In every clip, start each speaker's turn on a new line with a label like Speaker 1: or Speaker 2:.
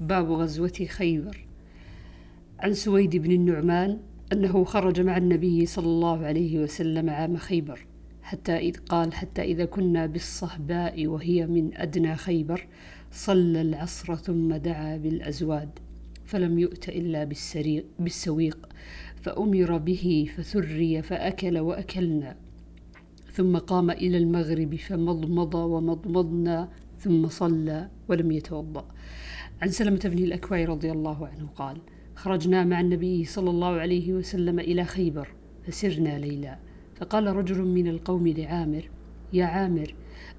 Speaker 1: باب غزوة خيبر. عن سويد بن النعمان أنه خرج مع النبي صلى الله عليه وسلم عام خيبر حتى إذ قال حتى إذا كنا بالصهباء وهي من أدنى خيبر صلى العصر ثم دعا بالأزواد فلم يؤت إلا بالسويق فأمر به فثري فأكل وأكلنا ثم قام إلى المغرب فمضمض ومضمضنا ثم صلى ولم يتوضأ. عن سلمة بن الأكوع رضي الله عنه قال خرجنا مع النبي صلى الله عليه وسلم إلى خيبر فسرنا ليلا فقال رجل من القوم لعامر يا عامر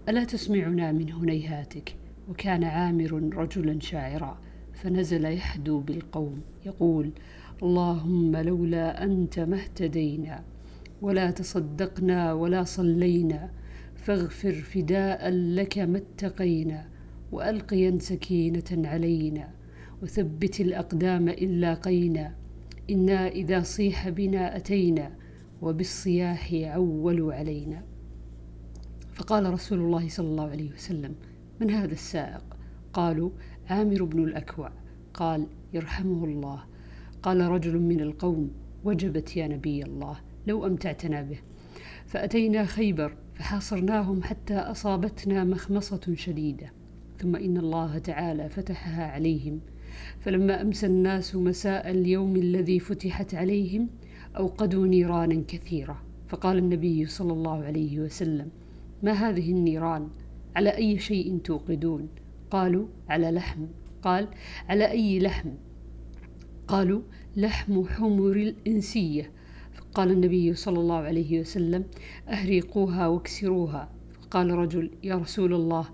Speaker 1: ألا تسمعنا من هنيهاتك؟ وكان عامر رجلا شاعرا فنزل يحدو بالقوم. يقول اللهم لولا أنت ما اهتدينا ولا تصدقنا ولا صلينا فاغفر فداء لك ما اتقينا وألقيا سكينة علينا وثبت الأقدام إن لاقينا إنا إذا صيح بنا أتينا وبالصياح عولوا علينا. فقال رسول الله صلى الله عليه وسلم من هذا السائق؟ قالوا عامر بن الأكوع. قال يرحمه الله. قال رجل من القوم وجبت يا نبي الله لو أمتعتنا به. فأتينا خيبر فحاصرناهم حتى أصابتنا مخمصة شديدة. ثم إن الله تعالى فتحها عليهم. فلما أمسى الناس مساء اليوم الذي فتحت عليهم أوقدوا نيرانا كثيرة. فقال النبي صلى الله عليه وسلم ما هذه النيران؟ على أي شيء توقدون؟ قالوا على لحم قال على أي لحم؟ قالوا لحم حمر الإنسية قال النبي صلى الله عليه وسلم أهريقوها واكسروها قال رجل يا رسول الله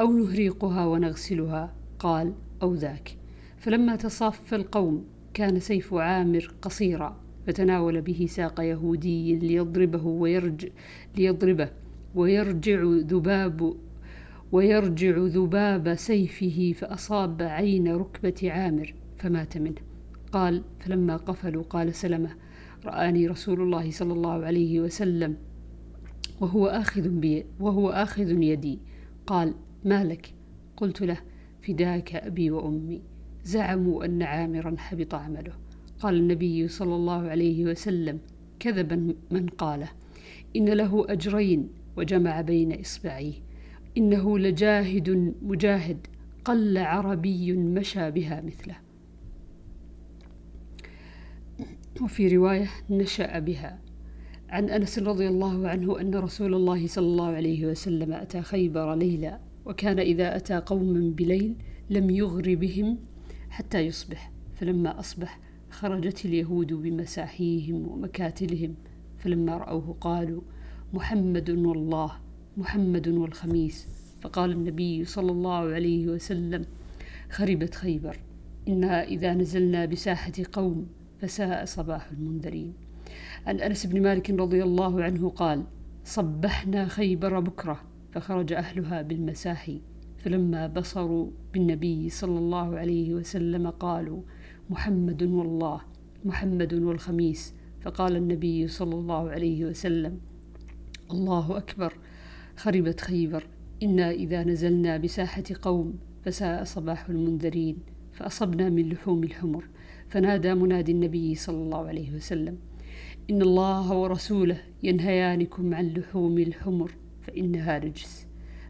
Speaker 1: أو نهريقها ونغسلها قال أو ذاك. فلما تصاف القوم كان سيف عامر قصيرا فتناول به ساق يهودي ليضربه ويرجع ليضربه ويرجع ذباب ويرجع ذباب سيفه فأصاب عين ركبة عامر فمات منه. قال فلما قفلوا قال سلمة رآني رسول الله صلى الله عليه وسلم وهو آخذ بي وهو آخذ يدي. قال ما لك قلت له فداك أبي وأمي. زعموا أن عامرا حبط عمله. قال النبي صلى الله عليه وسلم كذبا من قاله إن له أجرين وجمع بين إصبعيه. إنه لجاهد مجاهد قل عربي مشى بها مثله. وفي رواية نشأ بها. عن أنس رضي الله عنه أن رسول الله صلى الله عليه وسلم أتى خيبر ليلا وكان إذا أتى قوما بليل لم يغر بهم حتى يصبح. فلما أصبح خرجت اليهود بمساحيهم ومكاتلهم. فلما رأوه قالوا محمد والله محمد والخميس فقال النبي صلى الله عليه وسلم خربت خيبر إنا إذا نزلنا بساحة قوم فساء صباح المنذرين عن أنس بن مالك رضي الله عنه قال صبحنا خيبر بكرة فخرج أهلها بالمساحي فلما بصروا بالنبي صلى الله عليه وسلم قالوا محمد والله محمد والخميس. فقال النبي صلى الله عليه وسلم الله أكبر خربت خيبر إنا إذا نزلنا بساحة قوم فساء صباح المنذرين فأصبنا من لحوم الحمر فنادى منادي النبي صلى الله عليه وسلم إن الله ورسوله ينهيانكم عن لحوم الحمر فإنها رجس.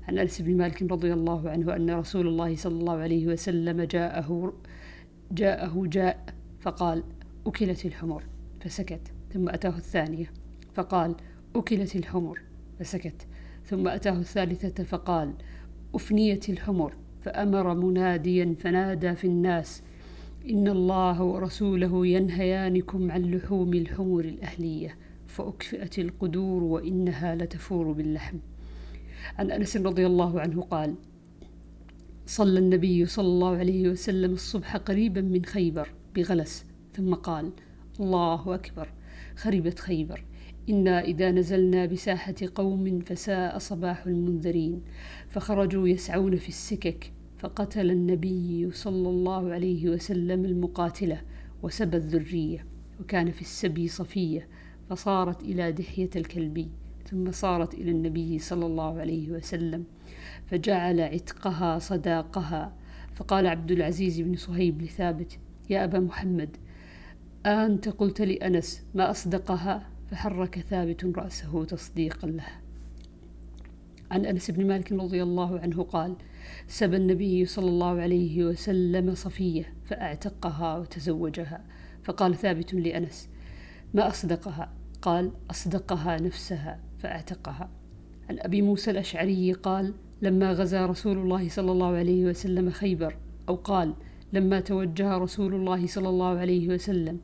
Speaker 1: عن أنس بن مالك رضي الله عنه أن رسول الله صلى الله عليه وسلم جاءه جاءه جاء فقال أكلت الحمر فسكت. ثم أتاه الثانية فقال أكلت الحمر فسكت. ثم أتاه الثالثة فقال أفنيت الحمر فأمر مناديا فنادى في الناس إن الله ورسوله ينهيانكم عن لحوم الحمر الأهلية. فأكفئت القدور وإنها لتفور باللحم. عن أنس رضي الله عنه قال صلى النبي صلى الله عليه وسلم الصبح قريبا من خيبر بغلس ثم قال الله أكبر خربت خيبر. إنا إذا نزلنا بساحة قوم فساء صباح المنذرين فخرجوا يسعون في السكك فقتل النبي صلى الله عليه وسلم المقاتلة وسبى الذرية وكان في السبي صفية فصارت إلى دحية الكلبي ثم صارت إلى النبي صلى الله عليه وسلم فجعل عتقها صداقها. فقال عبد العزيز بن صهيب لثابت يا أبا محمد أنت قلت لأنس ما أصدقها؟ فحرك ثابت رأسه تصديقا له. عن أنس بن مالك رضي الله عنه قال سبى النبي صلى الله عليه وسلم صفية فأعتقها وتزوجها. فقال ثابت لأنس ما أصدقها؟ قال أصدقها نفسها فأعتقها. عن أبي موسى الأشعري قال لما غزا رسول الله صلى الله عليه وسلم خيبر أو قال لما توجه رسول الله صلى الله عليه وسلم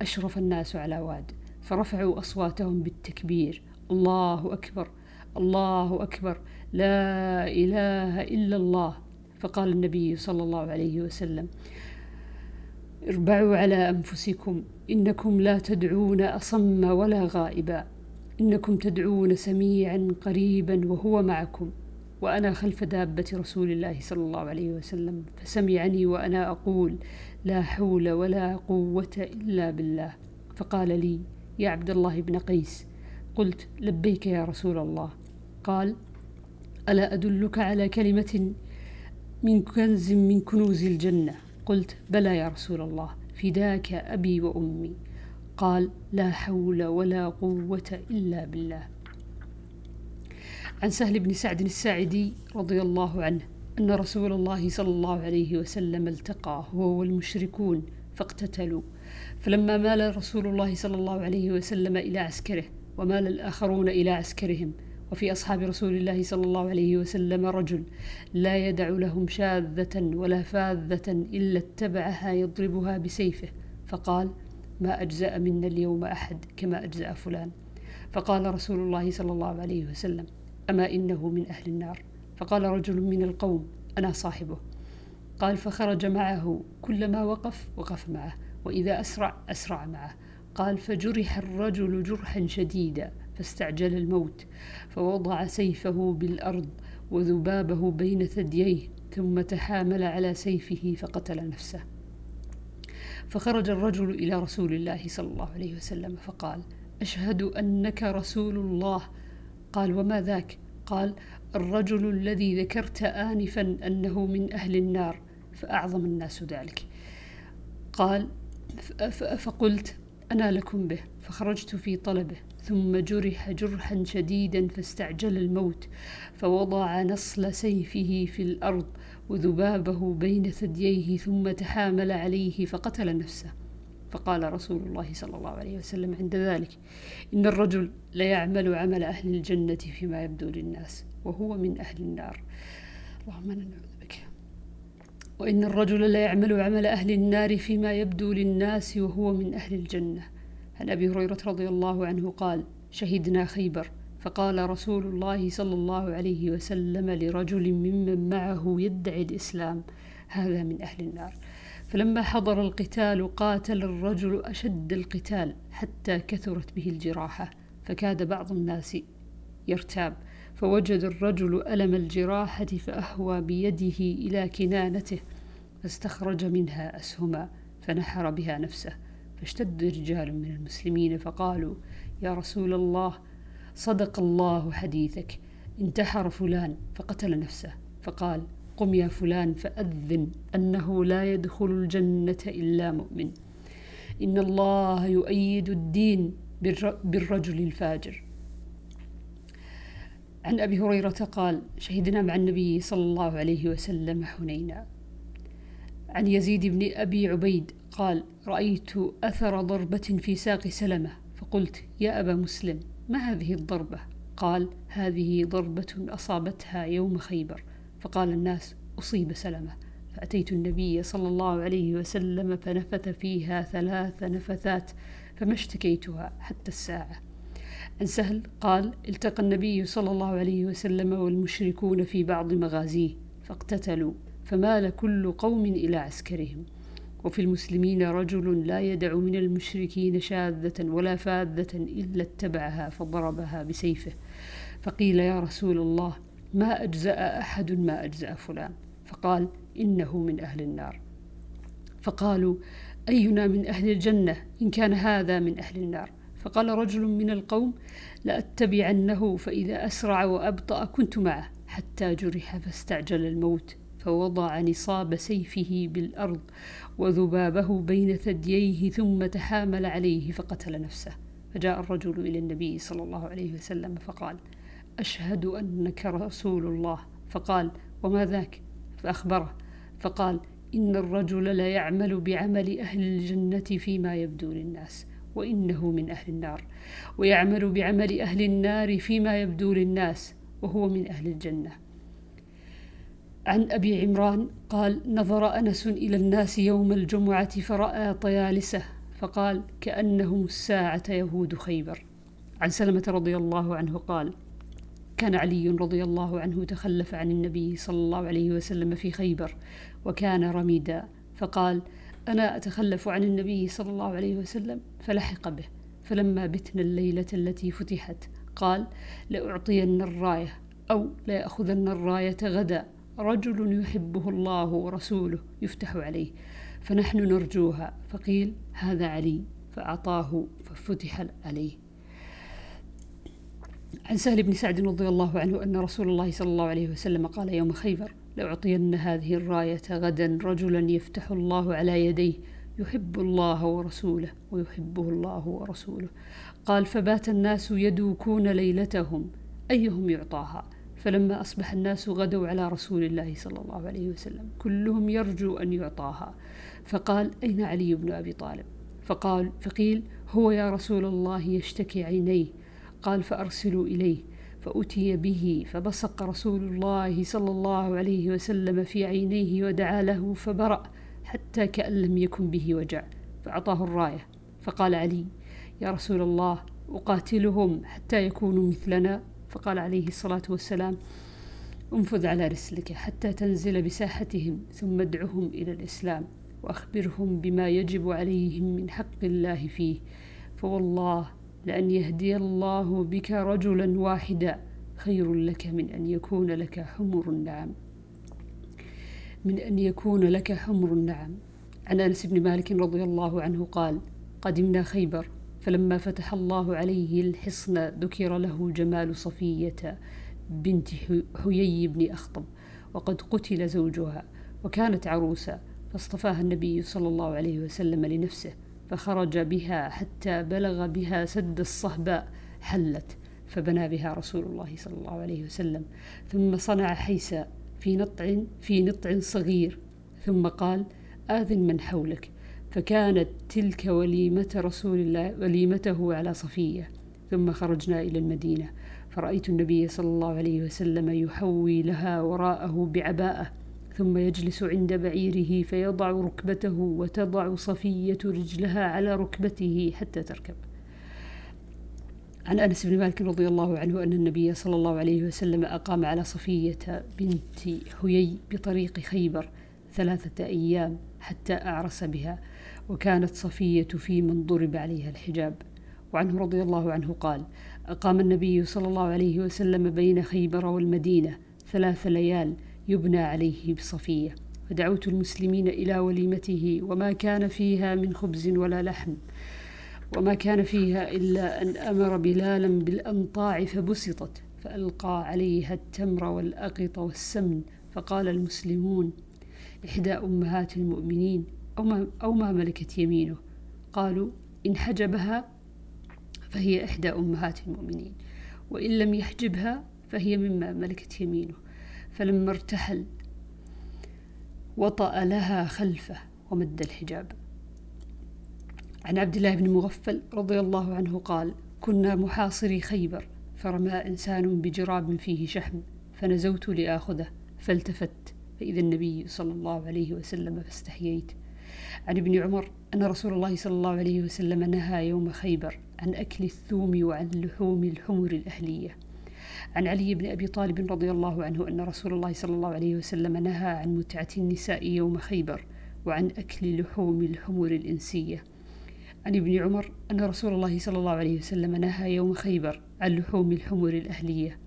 Speaker 1: أشرف الناس على واد فرفعوا أصواتهم بالتكبير. الله أكبر الله أكبر لا إله إلا الله. فقال النبي صلى الله عليه وسلم اربعوا على أنفسكم إنكم لا تدعون أصم ولا غائبا. إنكم تدعون سميعا قريبا وهو معكم. وأنا خلف دابة رسول الله صلى الله عليه وسلم فسمعني وأنا أقول لا حول ولا قوة إلا بالله. فقال لي يا عبد الله بن قيس قلت لبيك يا رسول الله. قال ألا أدلك على كلمة من كنز من كنوز الجنة؟ قلت بلى يا رسول الله فداك أبي وأمي. قال لا حول ولا قوة إلا بالله. عن سهل بن سعد الساعدي رضي الله عنه أن رسول الله صلى الله عليه وسلم التقى هو والمشركون فاقتتلوا. فلما مال رسول الله صلى الله عليه وسلم إلى عسكره ومال الآخرون إلى عسكرهم وفي أصحاب رسول الله صلى الله عليه وسلم رجل لا يدع لهم شاذة ولا فاذة إلا اتبعها يضربها بسيفه فقال ما أجزأ منا اليوم أحد كما أجزأ فلان. فقال رسول الله صلى الله عليه وسلم أما إنه من أهل النار. فقال رجل من القوم أنا صاحبه. قال فخرج معه كلما وقف وقف معه وإذا أسرع أسرع معه. قال فجرح الرجل جرحا شديدا. فاستعجل الموت فوضع سيفه بالأرض وذبابه بين ثدييه ثم تحامل على سيفه فقتل نفسه. فخرج الرجل إلى رسول الله صلى الله عليه وسلم فقال أشهد أنك رسول الله. قال وما ذاك؟ قال الرجل الذي ذكرت آنفا أنه من أهل النار فأعظم الناس ذلك. قال فقلت أنا لكم به. فخرجت في طلبه. ثم جرح جرحا شديدا فاستعجل الموت فوضع نصل سيفه في الأرض وذبابه بين ثدييه ثم تحامل عليه فقتل نفسه. فقال رسول الله صلى الله عليه وسلم عند ذلك إن الرجل ليعمل عمل أهل الجنة فيما يبدو للناس وهو من أهل النار. اللهم نعوذ بك. وإن الرجل ليعمل عمل أهل النار فيما يبدو للناس وهو من أهل الجنة. عن أبي هريرة رضي الله عنه قال شهدنا خيبر فقال رسول الله صلى الله عليه وسلم لرجل ممن معه يدعي الإسلام هذا من أهل النار فلما حضر القتال قاتل الرجل أشد القتال حتى كثرت به الجراحة فكاد بعض الناس يرتاب فوجد الرجل ألم الجراحة فأهوى بيده إلى كنانته فاستخرج منها أسهما فنحر بها نفسه. فاشتد رجال من المسلمين فقالوا يا رسول الله صدق الله حديثك. انتحر فلان فقتل نفسه. فقال قم يا فلان فأذن أنه لا يدخل الجنة إلا مؤمن. إن الله يؤيد الدين بالرجل الفاجر. عن أبي هريرة قال شهدنا مع النبي صلى الله عليه وسلم حنينا. عن يزيد بن أبي عبيد قال رأيت أثر ضربة في ساق سلمة. فقلت يا أبا مسلم ما هذه الضربة؟ قال هذه ضربة أصابتها يوم خيبر. فقال الناس أصيب سلمة. فأتيت النبي صلى الله عليه وسلم فنفث فيها ثلاث نفثات فما اشتكيتها حتى الساعة. عن سهل قال التقى النبي صلى الله عليه وسلم والمشركون في بعض مغازيه فاقتتلوا فمال كل قوم إلى عسكرهم. وفي المسلمين رجل لا يدع من المشركين شاذة ولا فاذة إلا اتبعها فضربها بسيفه. فقيل يا رسول الله ما أجزأ أحد ما أجزأ فلان؟ فقال إنه من أهل النار. فقالوا أينا من أهل الجنة؟ إن كان هذا من أهل النار. فقال رجل من القوم لأتبعنه فإذا أسرع وأبطأ كنت معه حتى جرح فاستعجل الموت. فوضع نصاب سيفه بالأرض وذبابه بين ثدييه ثم تحامل عليه فقتل نفسه. فجاء الرجل إلى النبي صلى الله عليه وسلم فقال أشهد أنك رسول الله. فقال وما ذاك؟ فأخبره فقال إن الرجل لا يعمل بعمل أهل الجنة فيما يبدو للناس وإنه من أهل النار ويعمل بعمل أهل النار فيما يبدو للناس وهو من أهل الجنة. عن أبي عمران قال نظر أنس إلى الناس يوم الجمعة فرأى طيالسة فقال كأنهم الساعة يهود خيبر. عن سلمة رضي الله عنه قال كان علي رضي الله عنه تخلف عن النبي صلى الله عليه وسلم في خيبر وكان رميدا فقال أنا أتخلف عن النبي صلى الله عليه وسلم فلحق به فلما بتنا الليلة التي فتحت قال لأعطين الراية أو ليأخذن الراية غدا رجل يحبه الله ورسوله يفتح عليه فنحن نرجوها. فقيل هذا علي. فأعطاه ففتح عليه. عن سهل بن سعد رضي الله عنه أن رسول الله صلى الله عليه وسلم قال يوم خيبر لأعطين هذه الراية غدا رجلا يفتح الله على يديه يحب الله ورسوله ويحبه الله ورسوله. قال فبات الناس يدوكون ليلتهم أيهم يعطاها؟ فلما أصبح الناس غدوا على رسول الله صلى الله عليه وسلم كلهم يرجو أن يعطاها. فقال أين علي بن أبي طالب؟ فقال فقيل هو يا رسول الله يشتكي عينيه. قال فأرسلوا إليه. فأتي به فبصق رسول الله صلى الله عليه وسلم في عينيه ودعا له فبرأ حتى كأن لم يكن به وجع فأعطاه الراية. فقال علي يا رسول الله أقاتلهم حتى يكونوا مثلنا؟ فقال عليه الصلاة والسلام انفذ على رسلك حتى تنزل بساحتهم ثم ادعهم إلى الإسلام وأخبرهم بما يجب عليهم من حق الله فيه. فوالله لأن يهدي الله بك رجلا واحدا خير لك من أن يكون لك حمر النعم. من أن يكون لك حمر النعم. عن أنس بن مالك رضي الله عنه قال قدمنا خيبر. فلما فتح الله عليه الحصن ذكر له جمال صفية بنت حيي بن أخطب وقد قتل زوجها وكانت عروسة فاصطفاها النبي صلى الله عليه وسلم لنفسه فخرج بها حتى بلغ بها سد الصهباء حلت فبنى بها رسول الله صلى الله عليه وسلم. ثم صنع حيسا في نطع في نطع صغير ثم قال آذن من حولك. فكانت تلك وليمة رسول الله وليمته على صفية ثم خرجنا إلى المدينة. فرأيت النبي صلى الله عليه وسلم يحوي لها وراءه بعباءة ثم يجلس عند بعيره فيضع ركبته وتضع صفية رجلها على ركبته حتى تركب. عن أنس بن مالك رضي الله عنه أن النبي صلى الله عليه وسلم أقام على صفية بنت حيي بطريق خيبر ثلاثة أيام حتى أعرس بها. وكانت صفية في من ضرب عليها الحجاب. وعنه رضي الله عنه قال أقام النبي صلى الله عليه وسلم بين خيبر والمدينة ثلاث ليال يبنى عليه بصفية. فدعوت المسلمين إلى وليمته وما كان فيها من خبز ولا لحم وما كان فيها إلا أن أمر بلالا بالأنطاع فبسطت فألقى عليها التمر والأقط والسمن. فقال المسلمون إحدى أمهات المؤمنين أو ما, ملكت يمينه. قالوا إن حجبها فهي إحدى أمهات المؤمنين وإن لم يحجبها فهي مما ملكت يمينه. فلما ارتحل وطأ لها خلفه ومد الحجاب. عن عبد الله بن مغفل رضي الله عنه قال كنا محاصري خيبر فرمى إنسان بجراب فيه شحم فنزوت لآخذه فالتفت فإذا النبي صلى الله عليه وسلم فاستحييت. عن ابن عمر أن رسول الله صلى الله عليه وسلم نهى يوم خيبر عن أكل الثوم وعن لحوم الحمر الأهلية. عن علي بن أبي طالب رضي الله عنه أن رسول الله صلى الله عليه وسلم نهى عن متعة النساء يوم خيبر وعن أكل لحوم الحمر الإنسية. عن ابن عمر أن رسول الله صلى الله عليه وسلم نهى يوم خيبر عن لحوم الحمر الأهلية.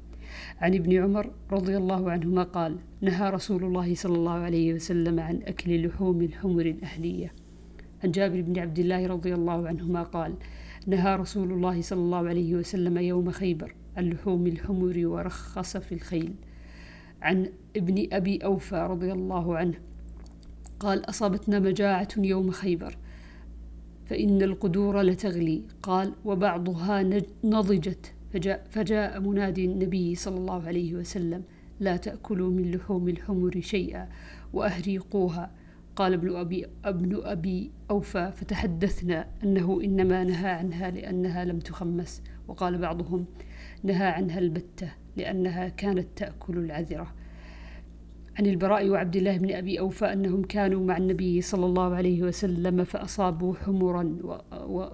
Speaker 1: عن ابن عمر رضي الله عنهما قال نهى رسول الله صلى الله عليه وسلم عن أكل لحوم الحمر الأهلية. عن جابر بن عبد الله رضي الله عنهما قال نهى رسول الله صلى الله عليه وسلم يوم خيبر عن لحوم الحمر ورخص في الخيل. عن ابن أبي أوفى رضي الله عنه قال أصابتنا مجاعة يوم خيبر فإن القدور لتغلي. قال وبعضها نضجت فجاء, فجاء منادي النبي صلى الله عليه وسلم لا تأكلوا من لحوم الحمر شيئا وأهريقوها. قال ابن أبي, ابن أبي أوفى فتحدثنا أنه إنما نهى عنها لأنها لم تخمس. وقال بعضهم نهى عنها البتة لأنها كانت تأكل العذرة. عن البراء وعبد الله بن أبي أوفى أنهم كانوا مع النبي صلى الله عليه وسلم فأصابوا حمرا و... و...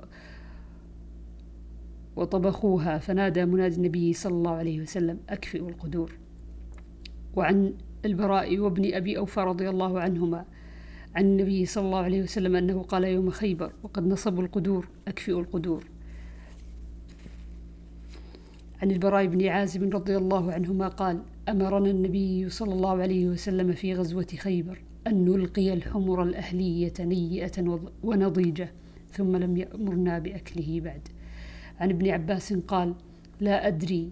Speaker 1: وطبخوها. فنادى منادي النبي صلى الله عليه وسلم أكفئوا القدور وعن البراء وابن أبي أوفى رضي الله عنهما عن النبي صلى الله عليه وسلم أنه قال يوم خيبر وقد نصبوا القدور أكفئوا القدور. عن البراء بن عازب رضي الله عنهما قال أمرنا النبي صلى الله عليه وسلم في غزوة خيبر أن نلقي الحمر الأهلية نيئة ونضيجة ثم لم يأمرنا بأكله بعد. عن ابن عباس قال لا أدري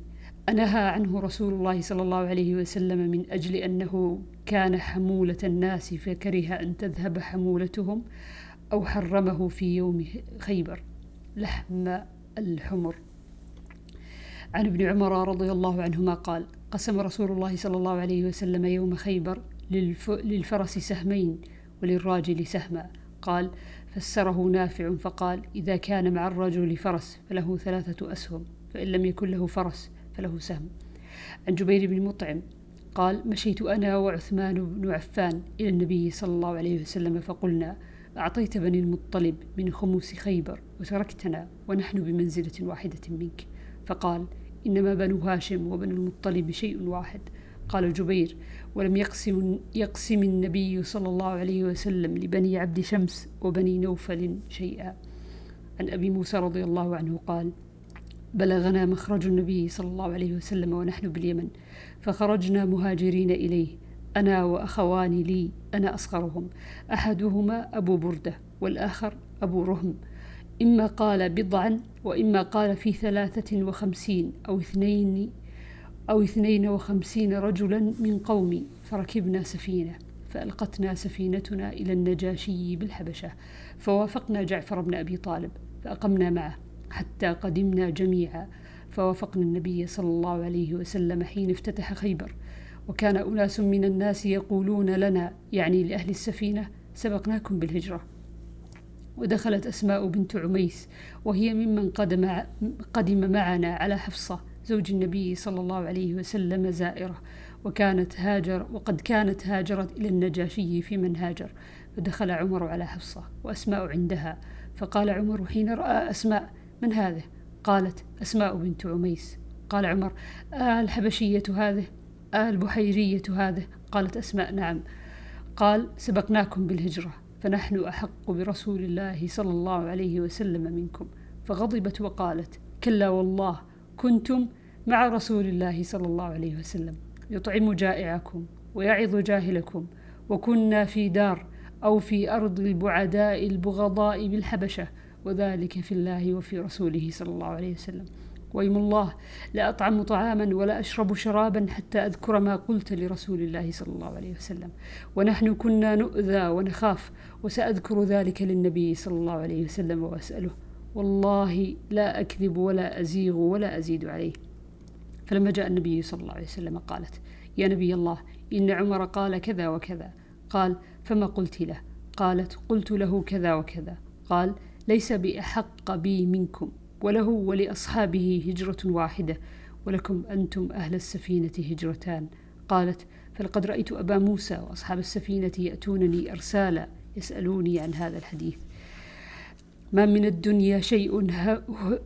Speaker 1: أنهى عنه رسول الله صلى الله عليه وسلم من أجل أنه كان حمولة الناس فكره أن تذهب حمولتهم أو حرمه في يوم خيبر. لحم الحمر. عن ابن عمر رضي الله عنهما قال قسم رسول الله صلى الله عليه وسلم يوم خيبر للف... للفرس سهمين وللراجل سهما. قال فسره نافع فقال إذا كان مع الرجل فرس فله ثلاثة أسهم فإن لم يكن له فرس فله سهم. عن جبير بن مطعم قال مشيت أنا وعثمان بن عفان إلى النبي صلى الله عليه وسلم فقلنا أعطيت بني المطلب من خموس خيبر وتركتنا ونحن بمنزلة واحدة منك. فقال إنما بنو هاشم وبنو المطلب شيء واحد قال جبير ولم يقسم, يقسم النبي صلى الله عليه وسلم لبني عبد شمس وبني نوفل شيئا. عن أبي موسى رضي الله عنه قال بلغنا مخرج النبي صلى الله عليه وسلم ونحن باليمن فخرجنا مهاجرين إليه أنا وأخوان لي أنا أصغرهم أحدهما أبو بردة والآخر أبو رهم إما قال بضعا وإما قال في ثلاثة وخمسين أو اثنين أو اثنين وخمسين رجلا من قومي فركبنا سفينة فألقتنا سفينتنا إلى النجاشي بالحبشة فوافقنا جعفر بن أبي طالب فأقمنا معه حتى قدمنا جميعا فوافقنا النبي صلى الله عليه وسلم حين افتتح خيبر. وكان أناس من الناس يقولون لنا يعني لأهل السفينة سبقناكم بالهجرة. ودخلت أسماء بنت عميس وهي ممن قدم, قدم معنا على حفصة زوج النبي صلى الله عليه وسلم زائرة وكانت هاجر وقد كانت هاجرت إلى النجاشي في من هاجر فدخل عمر على حفصة وأسماء عندها فقال عمر حين رأى أسماء من هذه؟ قالت أسماء بنت عميس. قال عمر آه الحبشية هذه آه البحيرية هذه. قالت أسماء نعم. قال سبقناكم بالهجرة فنحن أحق برسول الله صلى الله عليه وسلم منكم. فغضبت وقالت كلا والله كنتم مع رسول الله صلى الله عليه وسلم. يطعم جائعكم ويعظ جاهلكم. وكنا في دار أو في أرض البعداء البغضاء بالحبشة. وذلك في الله وفي رسوله صلى الله عليه وسلم. ويم الله لا أطعم طعاما ولا أشرب شرابا حتى أذكر ما قلت لرسول الله صلى الله عليه وسلم. ونحن كنا نؤذى ونخاف وسأذكر ذلك للنبي صلى الله عليه وسلم وأسأله. والله لا أكذب ولا أزيغ ولا أزيد عليه. فلما جاء النبي صلى الله عليه وسلم قالت يا نبي الله إن عمر قال كذا وكذا. قال فما قلت له؟ قالت قلت له كذا وكذا. قال ليس بأحق بي منكم وله ولأصحابه هجرة واحدة ولكم أنتم أهل السفينة هجرتان. قالت فلقد رأيت أبا موسى وأصحاب السفينة يأتونني أرسالا يسألوني عن هذا الحديث. ما من الدنيا شيء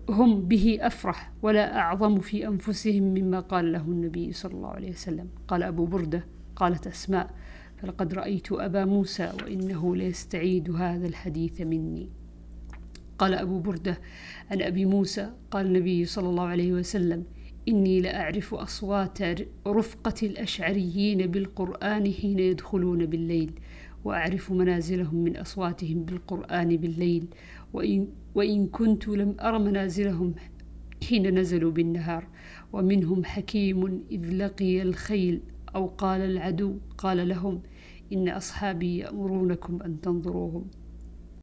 Speaker 1: هم به أفرح ولا أعظم في أنفسهم مما قال له النبي صلى الله عليه وسلم. قال أبو بردة قالت أسماء فلقد رأيت أبا موسى وإنه ليستعيد هذا الحديث مني. قال أبو بردة عن أبي موسى قال النبي صلى الله عليه وسلم إني لأعرف أصوات رفقة الأشعريين بالقرآن حين يدخلون بالليل وأعرف منازلهم من أصواتهم بالقرآن بالليل وإن, وإن كنت لم أر منازلهم حين نزلوا بالنهار. ومنهم حكيم إذ لقي الخيل أو قال العدو قال لهم إن أصحابي يأمرونكم أن تنظروهم.